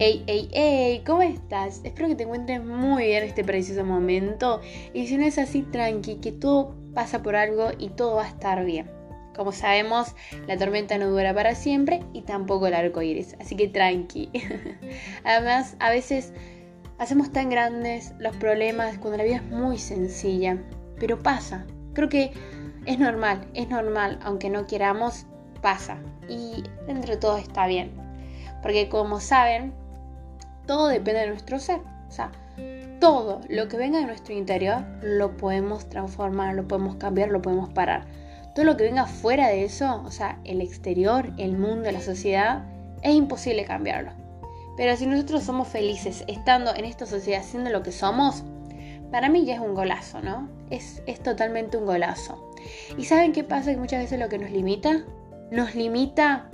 Hey, hey, hey, ¿cómo estás? Espero que te encuentres muy bien en este preciso momento. Y si no es así, tranqui, que todo pasa por algo y todo va a estar bien. Como sabemos, la tormenta no dura para siempre y tampoco el arco iris, así que tranqui. Además, a veces hacemos tan grandes los problemas cuando la vida es muy sencilla, pero pasa. Creo que es normal, es normal, aunque no queramos, pasa. Y dentro de todo está bien. Porque como saben, todo depende de nuestro ser. O sea, todo lo que venga de nuestro interior lo podemos transformar, lo podemos cambiar, lo podemos parar. Todo lo que venga fuera de eso, o sea, el exterior, el mundo, la sociedad, es imposible cambiarlo. Pero si nosotros somos felices estando en esta sociedad haciendo lo que somos, para mí ya es un golazo, ¿no? Es, es totalmente un golazo. ¿Y saben qué pasa? Que muchas veces lo que nos limita, nos limita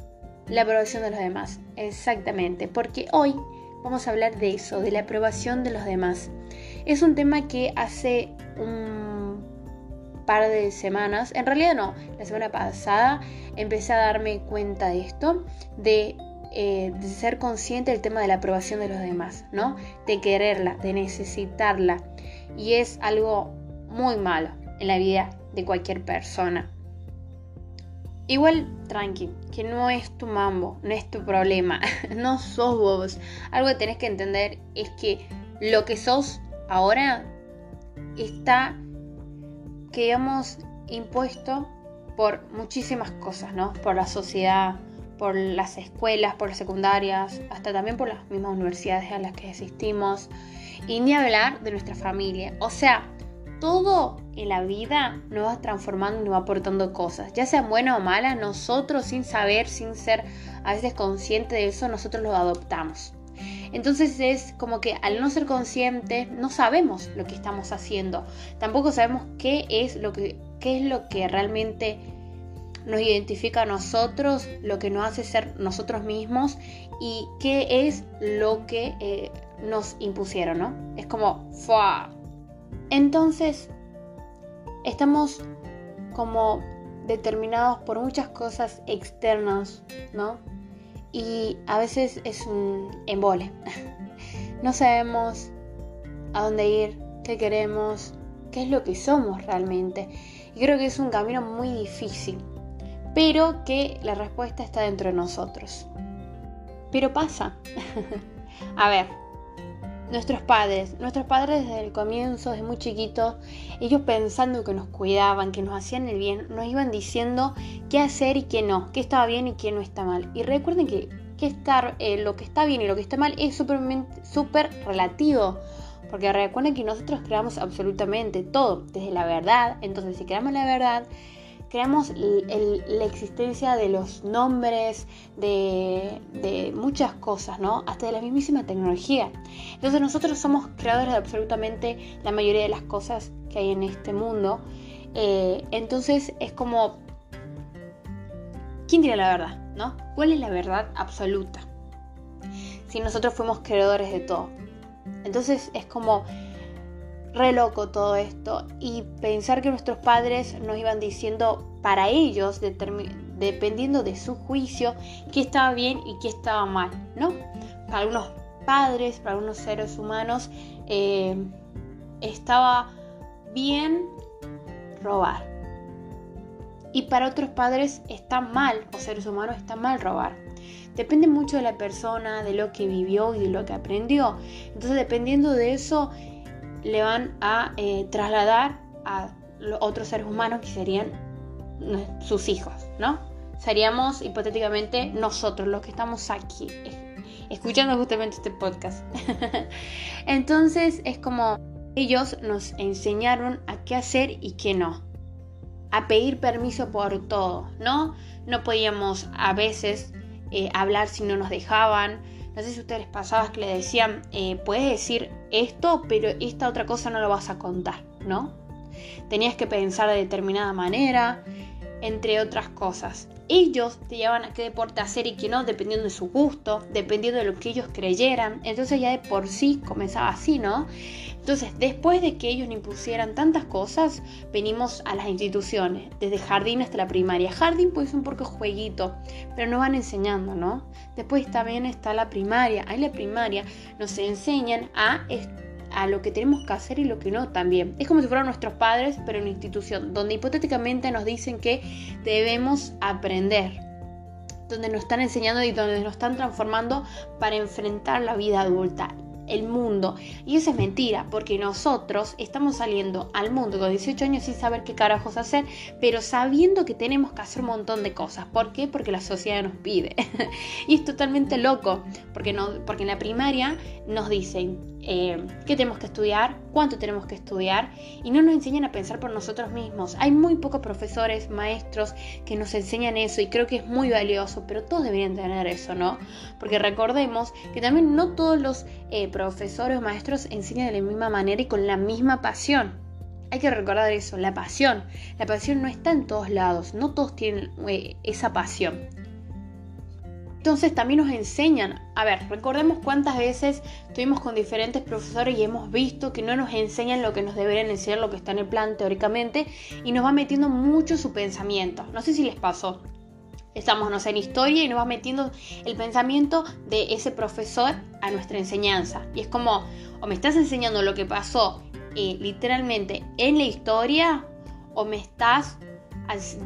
la aprobación de los demás. Exactamente, porque hoy vamos a hablar de eso, de la aprobación de los demás. Es un tema que hace un par de semanas, en realidad no, la semana pasada empecé a darme cuenta de esto, de, eh, ser consciente del tema de la aprobación de los demás, ¿no? De quererla, de necesitarla. Y es algo muy malo en la vida de cualquier persona. Igual, tranqui, que no es tu mambo, no es tu problema, no sos vos. Algo que tenés que entender es que lo que sos ahora está, que digamos, impuesto por muchísimas cosas, ¿no? Por la sociedad, por las escuelas, por las secundarias, hasta también por las mismas universidades a las que asistimos. Y ni hablar de nuestra familia. O sea, todo en la vida nos va transformando y nos va aportando cosas, ya sean buenas o malas, nosotros sin saber, sin ser a veces conscientes de eso, nosotros lo adoptamos. Entonces es como que al no ser conscientes no sabemos lo que estamos haciendo, tampoco sabemos qué es lo que, qué es lo que realmente nos identifica a nosotros, lo que nos hace ser nosotros mismos y qué es lo que eh, nos impusieron, ¿no? Es como, ¡fua! Entonces, estamos como determinados por muchas cosas externas, ¿no? Y a veces es un embole. no sabemos a dónde ir, qué queremos, qué es lo que somos realmente. Y creo que es un camino muy difícil, pero que la respuesta está dentro de nosotros. Pero pasa. a ver, nuestros padres, nuestros padres desde el comienzo, desde muy chiquitos, ellos pensando que nos cuidaban, que nos hacían el bien, nos iban diciendo qué hacer y qué no, qué estaba bien y qué no está mal. Y recuerden que, que estar, eh, lo que está bien y lo que está mal es súper relativo. Porque recuerden que nosotros creamos absolutamente todo, desde la verdad. Entonces, si creamos la verdad, creamos la existencia de los nombres, de, muchas cosas, ¿no? Hasta de la mismísima tecnología. Entonces nosotros somos creadores de absolutamente la mayoría de las cosas que hay en este mundo. Eh, entonces es como, ¿quién tiene la verdad? ¿No? ¿Cuál es la verdad absoluta? Si nosotros fuimos creadores de todo. Entonces es como re loco todo esto y pensar que nuestros padres nos iban diciendo para ellos, dependiendo de su juicio, qué estaba bien y qué estaba mal, ¿no? Para algunos padres, para algunos seres humanos, eh, estaba bien robar. Y para otros padres está mal, o seres humanos está mal robar. Depende mucho de la persona, de lo que vivió y de lo que aprendió. Entonces, dependiendo de eso, le van a eh, trasladar a otros seres humanos que serían sus hijos, ¿no? Seríamos hipotéticamente nosotros los que estamos aquí, escuchando justamente este podcast. Entonces es como ellos nos enseñaron a qué hacer y qué no. A pedir permiso por todo, ¿no? No podíamos a veces eh, hablar si no nos dejaban, no sé si ustedes pasaba que le decían, eh, puedes decir esto, pero esta otra cosa no lo vas a contar, ¿no? Tenías que pensar de determinada manera, entre otras cosas. Ellos te llevaban a qué deporte hacer y qué no, dependiendo de su gusto, dependiendo de lo que ellos creyeran. Entonces ya de por sí comenzaba así, ¿no? Entonces, después de que ellos nos impusieran tantas cosas, venimos a las instituciones, desde jardín hasta la primaria. Jardín puede ser un poco jueguito, pero nos van enseñando, ¿no? Después también está la primaria. Ahí la primaria nos enseñan a a lo que tenemos que hacer y lo que no también. Es como si fueran nuestros padres, pero en una institución, donde hipotéticamente nos dicen que debemos aprender, donde nos están enseñando y donde nos están transformando para enfrentar la vida adulta el mundo. Y eso es mentira, porque nosotros estamos saliendo al mundo con 18 años sin saber qué carajos hacer, pero sabiendo que tenemos que hacer un montón de cosas. ¿Por qué? Porque la sociedad nos pide. y es totalmente loco, porque, no, porque en la primaria nos dicen eh, qué tenemos que estudiar, cuánto tenemos que estudiar, y no nos enseñan a pensar por nosotros mismos. Hay muy pocos profesores, maestros que nos enseñan eso y creo que es muy valioso, pero todos deberían tener eso, ¿no? Porque recordemos que también no todos los eh, profesores o maestros enseñan de la misma manera y con la misma pasión. Hay que recordar eso, la pasión. La pasión no está en todos lados, no todos tienen eh, esa pasión. Entonces también nos enseñan, a ver, recordemos cuántas veces estuvimos con diferentes profesores y hemos visto que no nos enseñan lo que nos deberían enseñar, lo que está en el plan teóricamente, y nos va metiendo mucho su pensamiento. No sé si les pasó. Estamos, no en historia y nos va metiendo el pensamiento de ese profesor a nuestra enseñanza. Y es como, o me estás enseñando lo que pasó eh, literalmente en la historia, o me estás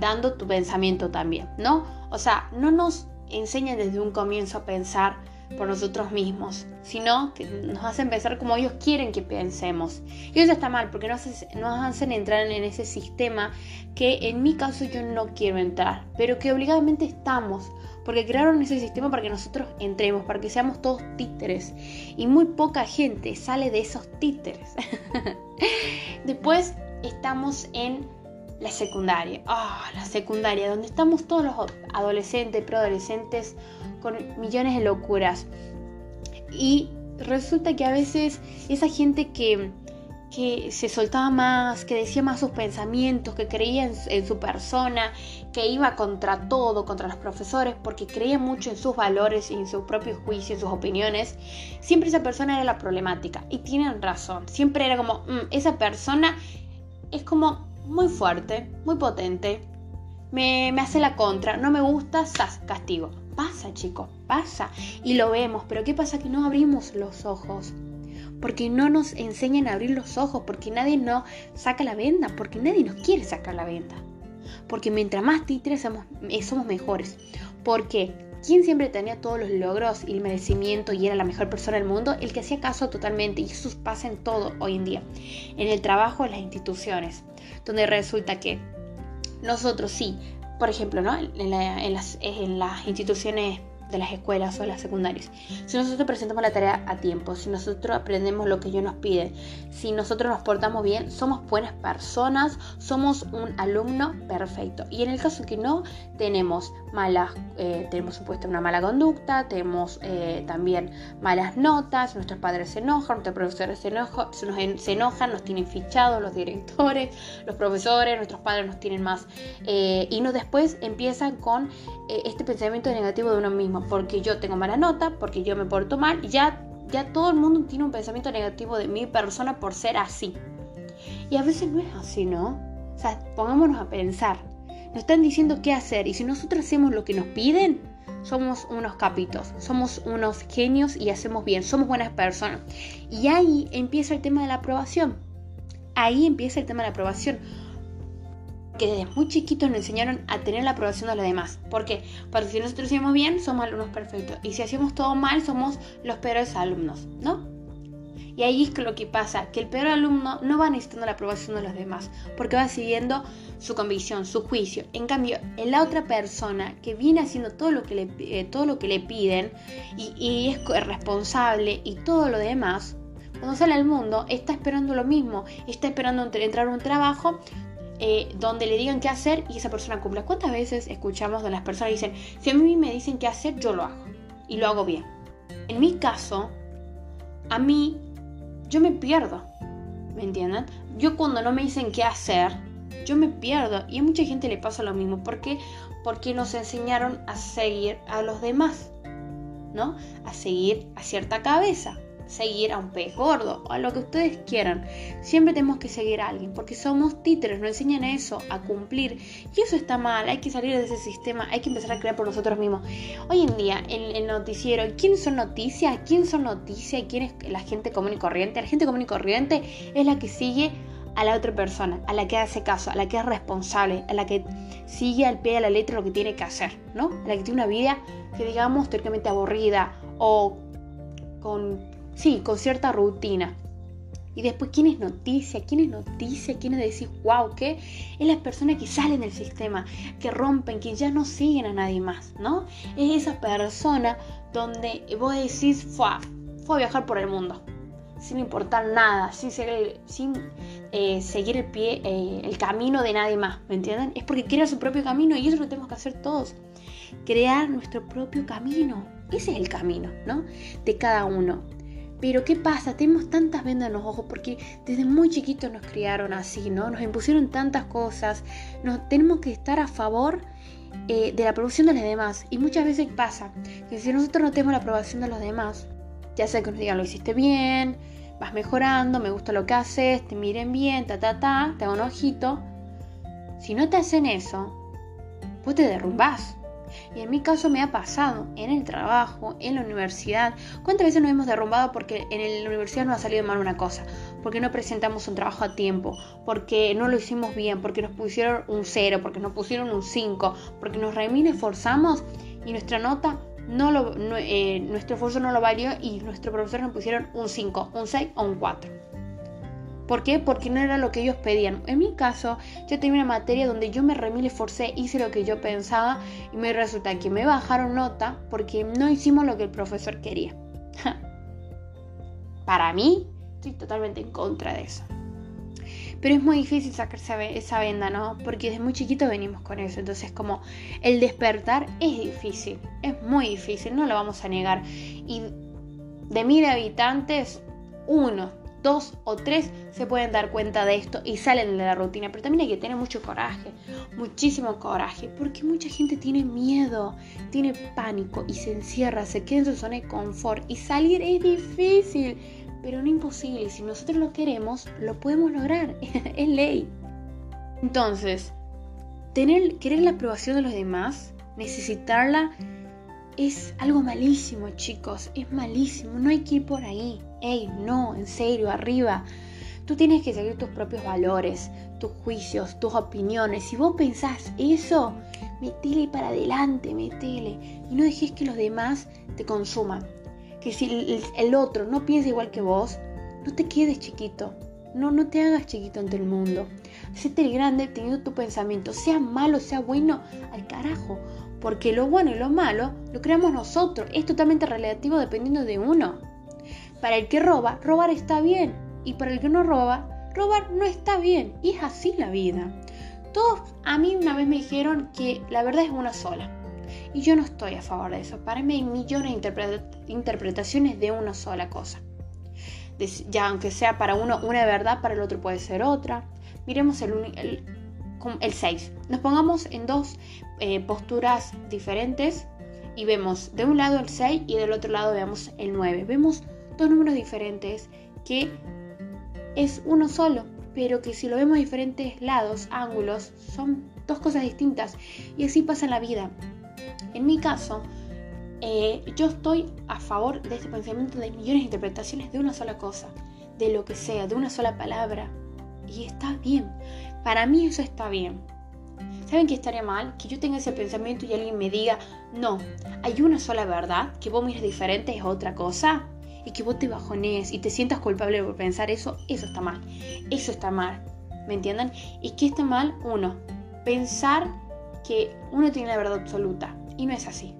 dando tu pensamiento también, ¿no? O sea, no nos enseñan desde un comienzo a pensar por nosotros mismos, sino que nos hacen pensar como ellos quieren que pensemos. Y eso está mal, porque nos, hacen entrar en ese sistema que en mi caso yo no quiero entrar, pero que obligadamente estamos, porque crearon ese sistema para que nosotros entremos, para que seamos todos títeres. Y muy poca gente sale de esos títeres. Después estamos en la secundaria. Ah, la secundaria, donde estamos todos los adolescentes, preadolescentes con millones de locuras. Y resulta que a veces esa gente que, que se soltaba más, que decía más sus pensamientos, que creía en, su persona, que iba contra todo, contra los profesores, porque creía mucho en sus valores en sus propios juicios, en sus opiniones, siempre esa persona era la problemática. Y tienen razón, siempre era como, mm, esa persona es como muy fuerte, muy potente, me, me hace la contra, no me gusta, ¡zas! castigo. Pasa, chicos, pasa. Y lo vemos, pero ¿qué pasa? Que no abrimos los ojos. Porque no nos enseñan a abrir los ojos, porque nadie nos saca la venda, porque nadie nos quiere sacar la venda. Porque mientras más títeres somos, eh, somos mejores. Porque ¿Quién siempre tenía todos los logros y el merecimiento y era la mejor persona del mundo? El que hacía caso totalmente y eso pasa en todo hoy en día. En el trabajo, en las instituciones, donde resulta que nosotros sí, por ejemplo, ¿no? en, las, en las instituciones las escuelas o las secundarias. Si nosotros presentamos la tarea a tiempo, si nosotros aprendemos lo que ellos nos piden, si nosotros nos portamos bien, somos buenas personas, somos un alumno perfecto. Y en el caso que no, tenemos malas, eh, tenemos supuesto una mala conducta, tenemos eh, también malas notas, nuestros padres se enojan, nuestros profesores se, enojan, se enojan, nos tienen fichados los directores, los profesores, nuestros padres nos tienen más. Eh, y no después empiezan con este pensamiento negativo de uno mismo porque yo tengo mala nota, porque yo me porto mal, ya, ya todo el mundo tiene un pensamiento negativo de mi persona por ser así. Y a veces no es así, ¿no? O sea, pongámonos a pensar. Nos están diciendo qué hacer y si nosotros hacemos lo que nos piden, somos unos capitos, somos unos genios y hacemos bien, somos buenas personas. Y ahí empieza el tema de la aprobación. Ahí empieza el tema de la aprobación que desde muy chiquitos nos enseñaron a tener la aprobación de los demás. ¿Por qué? Porque si nosotros hacemos bien, somos alumnos perfectos. Y si hacemos todo mal, somos los peores alumnos, ¿no? Y ahí es lo que pasa, que el peor alumno no va necesitando la aprobación de los demás, porque va siguiendo su convicción, su juicio. En cambio, la otra persona que viene haciendo todo lo que le, eh, todo lo que le piden y, y es responsable y todo lo demás, cuando sale al mundo está esperando lo mismo, está esperando entrar a un trabajo eh, donde le digan qué hacer y esa persona cumpla. ¿Cuántas veces escuchamos de las personas que dicen, si a mí me dicen qué hacer, yo lo hago y lo hago bien? En mi caso, a mí, yo me pierdo, ¿me entienden? Yo cuando no me dicen qué hacer, yo me pierdo y a mucha gente le pasa lo mismo. ¿Por qué? Porque nos enseñaron a seguir a los demás, ¿no? A seguir a cierta cabeza. Seguir a un pez gordo o a lo que ustedes quieran. Siempre tenemos que seguir a alguien porque somos títeres, nos enseñan eso, a cumplir. Y eso está mal, hay que salir de ese sistema, hay que empezar a crear por nosotros mismos. Hoy en día, en el noticiero, ¿quién son noticias? ¿Quién son noticias? ¿Quién es la gente común y corriente? La gente común y corriente es la que sigue a la otra persona, a la que hace caso, a la que es responsable, a la que sigue al pie de la letra lo que tiene que hacer, ¿no? A la que tiene una vida que digamos teóricamente aburrida o con, sí, con cierta rutina. Y después, ¿quién es noticia? ¿Quién es noticia? ¿Quién es decir, wow, qué? Es las personas que salen del sistema, que rompen, que ya no siguen a nadie más, ¿no? Es esa persona donde vos decís, fue, fue a viajar por el mundo, sin importar nada, sin, seguir, sin eh, seguir el pie, eh, el camino de nadie más, ¿me entienden? Es porque crea su propio camino y eso lo tenemos que hacer todos crear nuestro propio camino. Ese es el camino, ¿no? De cada uno. Pero ¿qué pasa? Tenemos tantas vendas en los ojos porque desde muy chiquitos nos criaron así, ¿no? Nos impusieron tantas cosas. Nos, tenemos que estar a favor eh, de la aprobación de los demás. Y muchas veces pasa que si nosotros no tenemos la aprobación de los demás, ya sea que nos digan lo hiciste bien, vas mejorando, me gusta lo que haces, te miren bien, ta, ta, ta, te hago un ojito. Si no te hacen eso, pues te derrumbás. Y en mi caso me ha pasado en el trabajo, en la universidad. ¿Cuántas veces nos hemos derrumbado porque en la universidad nos ha salido mal una cosa? Porque no presentamos un trabajo a tiempo, porque no lo hicimos bien, porque nos pusieron un 0, porque nos pusieron un 5, porque nos remine esforzamos y nuestra nota no lo, eh, nuestro esfuerzo no lo valió y nuestro profesor nos pusieron un 5, un 6 o un 4. ¿Por qué? Porque no era lo que ellos pedían. En mi caso, yo tenía una materia donde yo me remil esforcé, hice lo que yo pensaba y me resulta que me bajaron nota porque no hicimos lo que el profesor quería. Para mí, estoy totalmente en contra de eso. Pero es muy difícil sacarse esa venda, ¿no? Porque desde muy chiquito venimos con eso. Entonces, como el despertar es difícil, es muy difícil, no lo vamos a negar. Y de mil habitantes, uno dos o tres se pueden dar cuenta de esto y salen de la rutina. Pero también hay que tener mucho coraje, muchísimo coraje, porque mucha gente tiene miedo, tiene pánico y se encierra, se queda en su zona de confort y salir es difícil, pero no imposible. Si nosotros lo queremos, lo podemos lograr, es ley. Entonces, tener, querer la aprobación de los demás, necesitarla, es algo malísimo, chicos, es malísimo, no hay que ir por ahí. Ey, no, en serio, arriba. Tú tienes que seguir tus propios valores, tus juicios, tus opiniones. Si vos pensás eso, metele para adelante, metele. Y no dejes que los demás te consuman. Que si el, otro no piensa igual que vos, no te quedes chiquito. No, no te hagas chiquito ante el mundo. Séte el grande teniendo tu pensamiento. Sea malo, sea bueno, al carajo. Porque lo bueno y lo malo lo creamos nosotros. Es totalmente relativo dependiendo de uno. Para el que roba, robar está bien. Y para el que no roba, robar no está bien. Y es así la vida. Todos a mí una vez me dijeron que la verdad es una sola. Y yo no estoy a favor de eso. Para mí hay millones de interpretaciones de una sola cosa. ya aunque sea para uno una verdad, para el otro puede ser otra. Miremos el, el, 6. Nos pongamos en dos eh, posturas diferentes y vemos de un lado el 6 y del otro lado vemos el 9. Vemos dos números diferentes que es uno solo, pero que si lo vemos diferentes lados, ángulos, son dos cosas distintas. Y así pasa en la vida. En mi caso, eh, yo estoy a favor de este pensamiento de millones de interpretaciones de una sola cosa, de lo que sea, de una sola palabra. Y está bien. Para mí eso está bien. ¿Saben que estaría mal? Que yo tenga ese pensamiento y alguien me diga, no, hay una sola verdad, que vos mires diferente es otra cosa y que vos te bajones y te sientas culpable por pensar eso, eso está mal. Eso está mal. ¿Me entienden? Y que está mal, uno, pensar que uno tiene la verdad absoluta. Y no es así.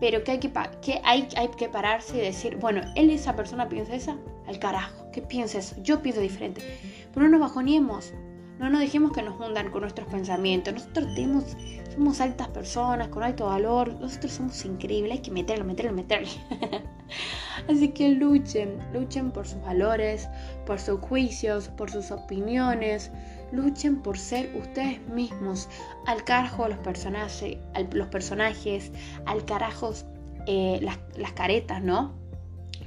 Pero que hay que, que, hay, hay que pararse y decir, bueno, él, esa persona piensa esa, al carajo, ¿qué piensa eso? Yo pienso diferente. Pero no nos bajoniemos. No nos dejemos que nos hundan con nuestros pensamientos. Nosotros tenemos, somos altas personas, con alto valor. Nosotros somos increíbles. Hay que meterlo, meterlo, meterlo. Así que luchen, luchen por sus valores, por sus juicios, por sus opiniones. Luchen por ser ustedes mismos. Al carajo los personajes, los personajes, al carajo eh, las, las caretas, ¿no?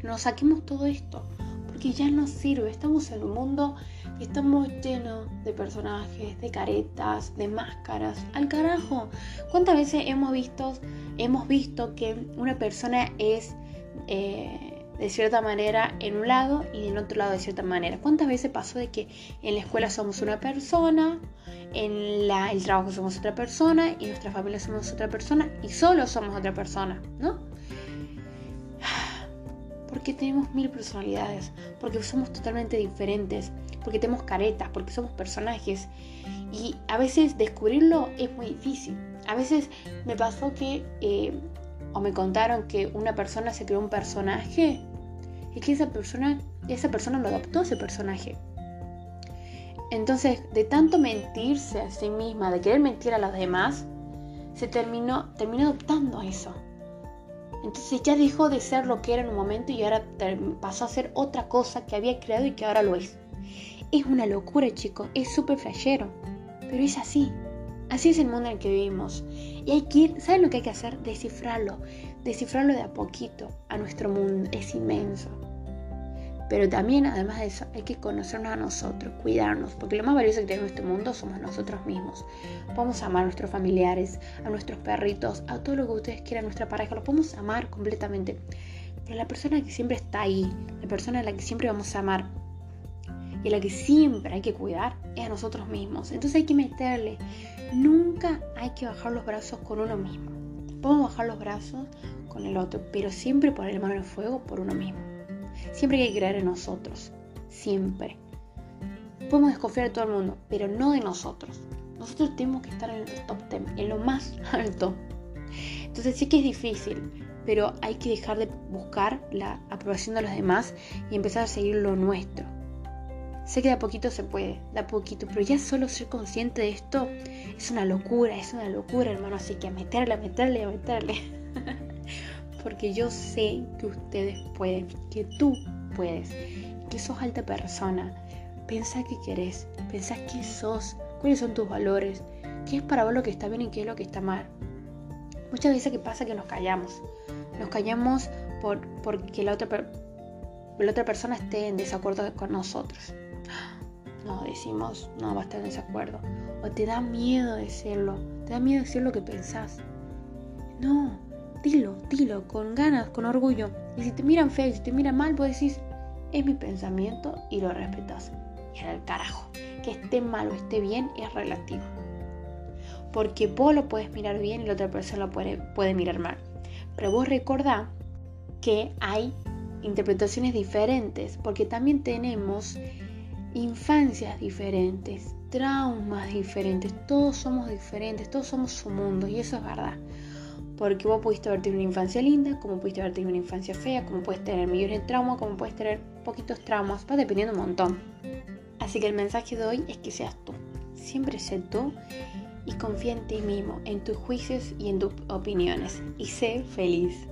nos saquemos todo esto, porque ya no sirve. Estamos en un mundo estamos llenos de personajes, de caretas, de máscaras. Al carajo. ¿Cuántas veces hemos visto, que una persona es eh, de cierta manera en un lado y en otro lado de cierta manera? ¿Cuántas veces pasó de que en la escuela somos una persona, en el trabajo somos otra persona y en nuestra familia somos otra persona y solo somos otra persona, ¿no? Porque tenemos mil personalidades, porque somos totalmente diferentes, porque tenemos caretas, porque somos personajes. Y a veces descubrirlo es muy difícil. A veces me pasó que, eh, o me contaron que una persona se creó un personaje y que esa persona, esa persona lo adoptó ese personaje. Entonces, de tanto mentirse a sí misma, de querer mentir a los demás, se terminó, terminó adoptando eso. Entonces ya dejó de ser lo que era en un momento y ahora pasó a ser otra cosa que había creado y que ahora lo es. Es una locura, chicos, es súper flashero, pero es así. Así es el mundo en el que vivimos. Y hay que ir, ¿saben lo que hay que hacer? Descifrarlo. Descifrarlo de a poquito a nuestro mundo. Es inmenso. Pero también, además de eso, hay que conocernos a nosotros, cuidarnos, porque lo más valioso que tenemos en este mundo somos nosotros mismos. Podemos amar a nuestros familiares, a nuestros perritos, a todo lo que ustedes quieran, a nuestra pareja, lo podemos amar completamente. Pero la persona que siempre está ahí, la persona a la que siempre vamos a amar y a la que siempre hay que cuidar, es a nosotros mismos. Entonces hay que meterle. Nunca hay que bajar los brazos con uno mismo. Podemos bajar los brazos con el otro, pero siempre poner el mano en el fuego por uno mismo. Siempre hay que creer en nosotros. Siempre. Podemos desconfiar de todo el mundo, pero no de nosotros. Nosotros tenemos que estar en el top 10, en lo más alto. Entonces sí que es difícil, pero hay que dejar de buscar la aprobación de los demás y empezar a seguir lo nuestro. Sé que de poquito se puede, de poquito, pero ya solo ser consciente de esto es una locura, es una locura, hermano. Así que a meterle, a meterle, a meterle. porque yo sé que ustedes pueden, que tú puedes, que sos alta persona. Pensa que querés, pensá qué sos, cuáles son tus valores, qué es para vos lo que está bien y qué es lo que está mal. Muchas veces que pasa que nos callamos, nos callamos por, porque la otra, la otra persona esté en desacuerdo con nosotros. No, decimos, no va a estar en desacuerdo. O te da miedo decirlo, te da miedo decir lo que pensás. No, dilo, dilo, con ganas, con orgullo. Y si te miran feo, si te miran mal, vos decís, es mi pensamiento y lo respetas. Y era el carajo. Que esté mal o esté bien es relativo. Porque vos lo puedes mirar bien y la otra persona lo puede, puede mirar mal. Pero vos recordá que hay interpretaciones diferentes, porque también tenemos infancias diferentes, traumas diferentes, todos somos diferentes, todos somos su mundo y eso es verdad. Porque vos pudiste haber tenido una infancia linda, como pudiste haber tenido una infancia fea, como puedes tener millones de traumas, como puedes tener poquitos traumas, va dependiendo un montón. Así que el mensaje de hoy es que seas tú. Siempre sé tú y confía en ti mismo, en tus juicios y en tus opiniones. Y sé feliz.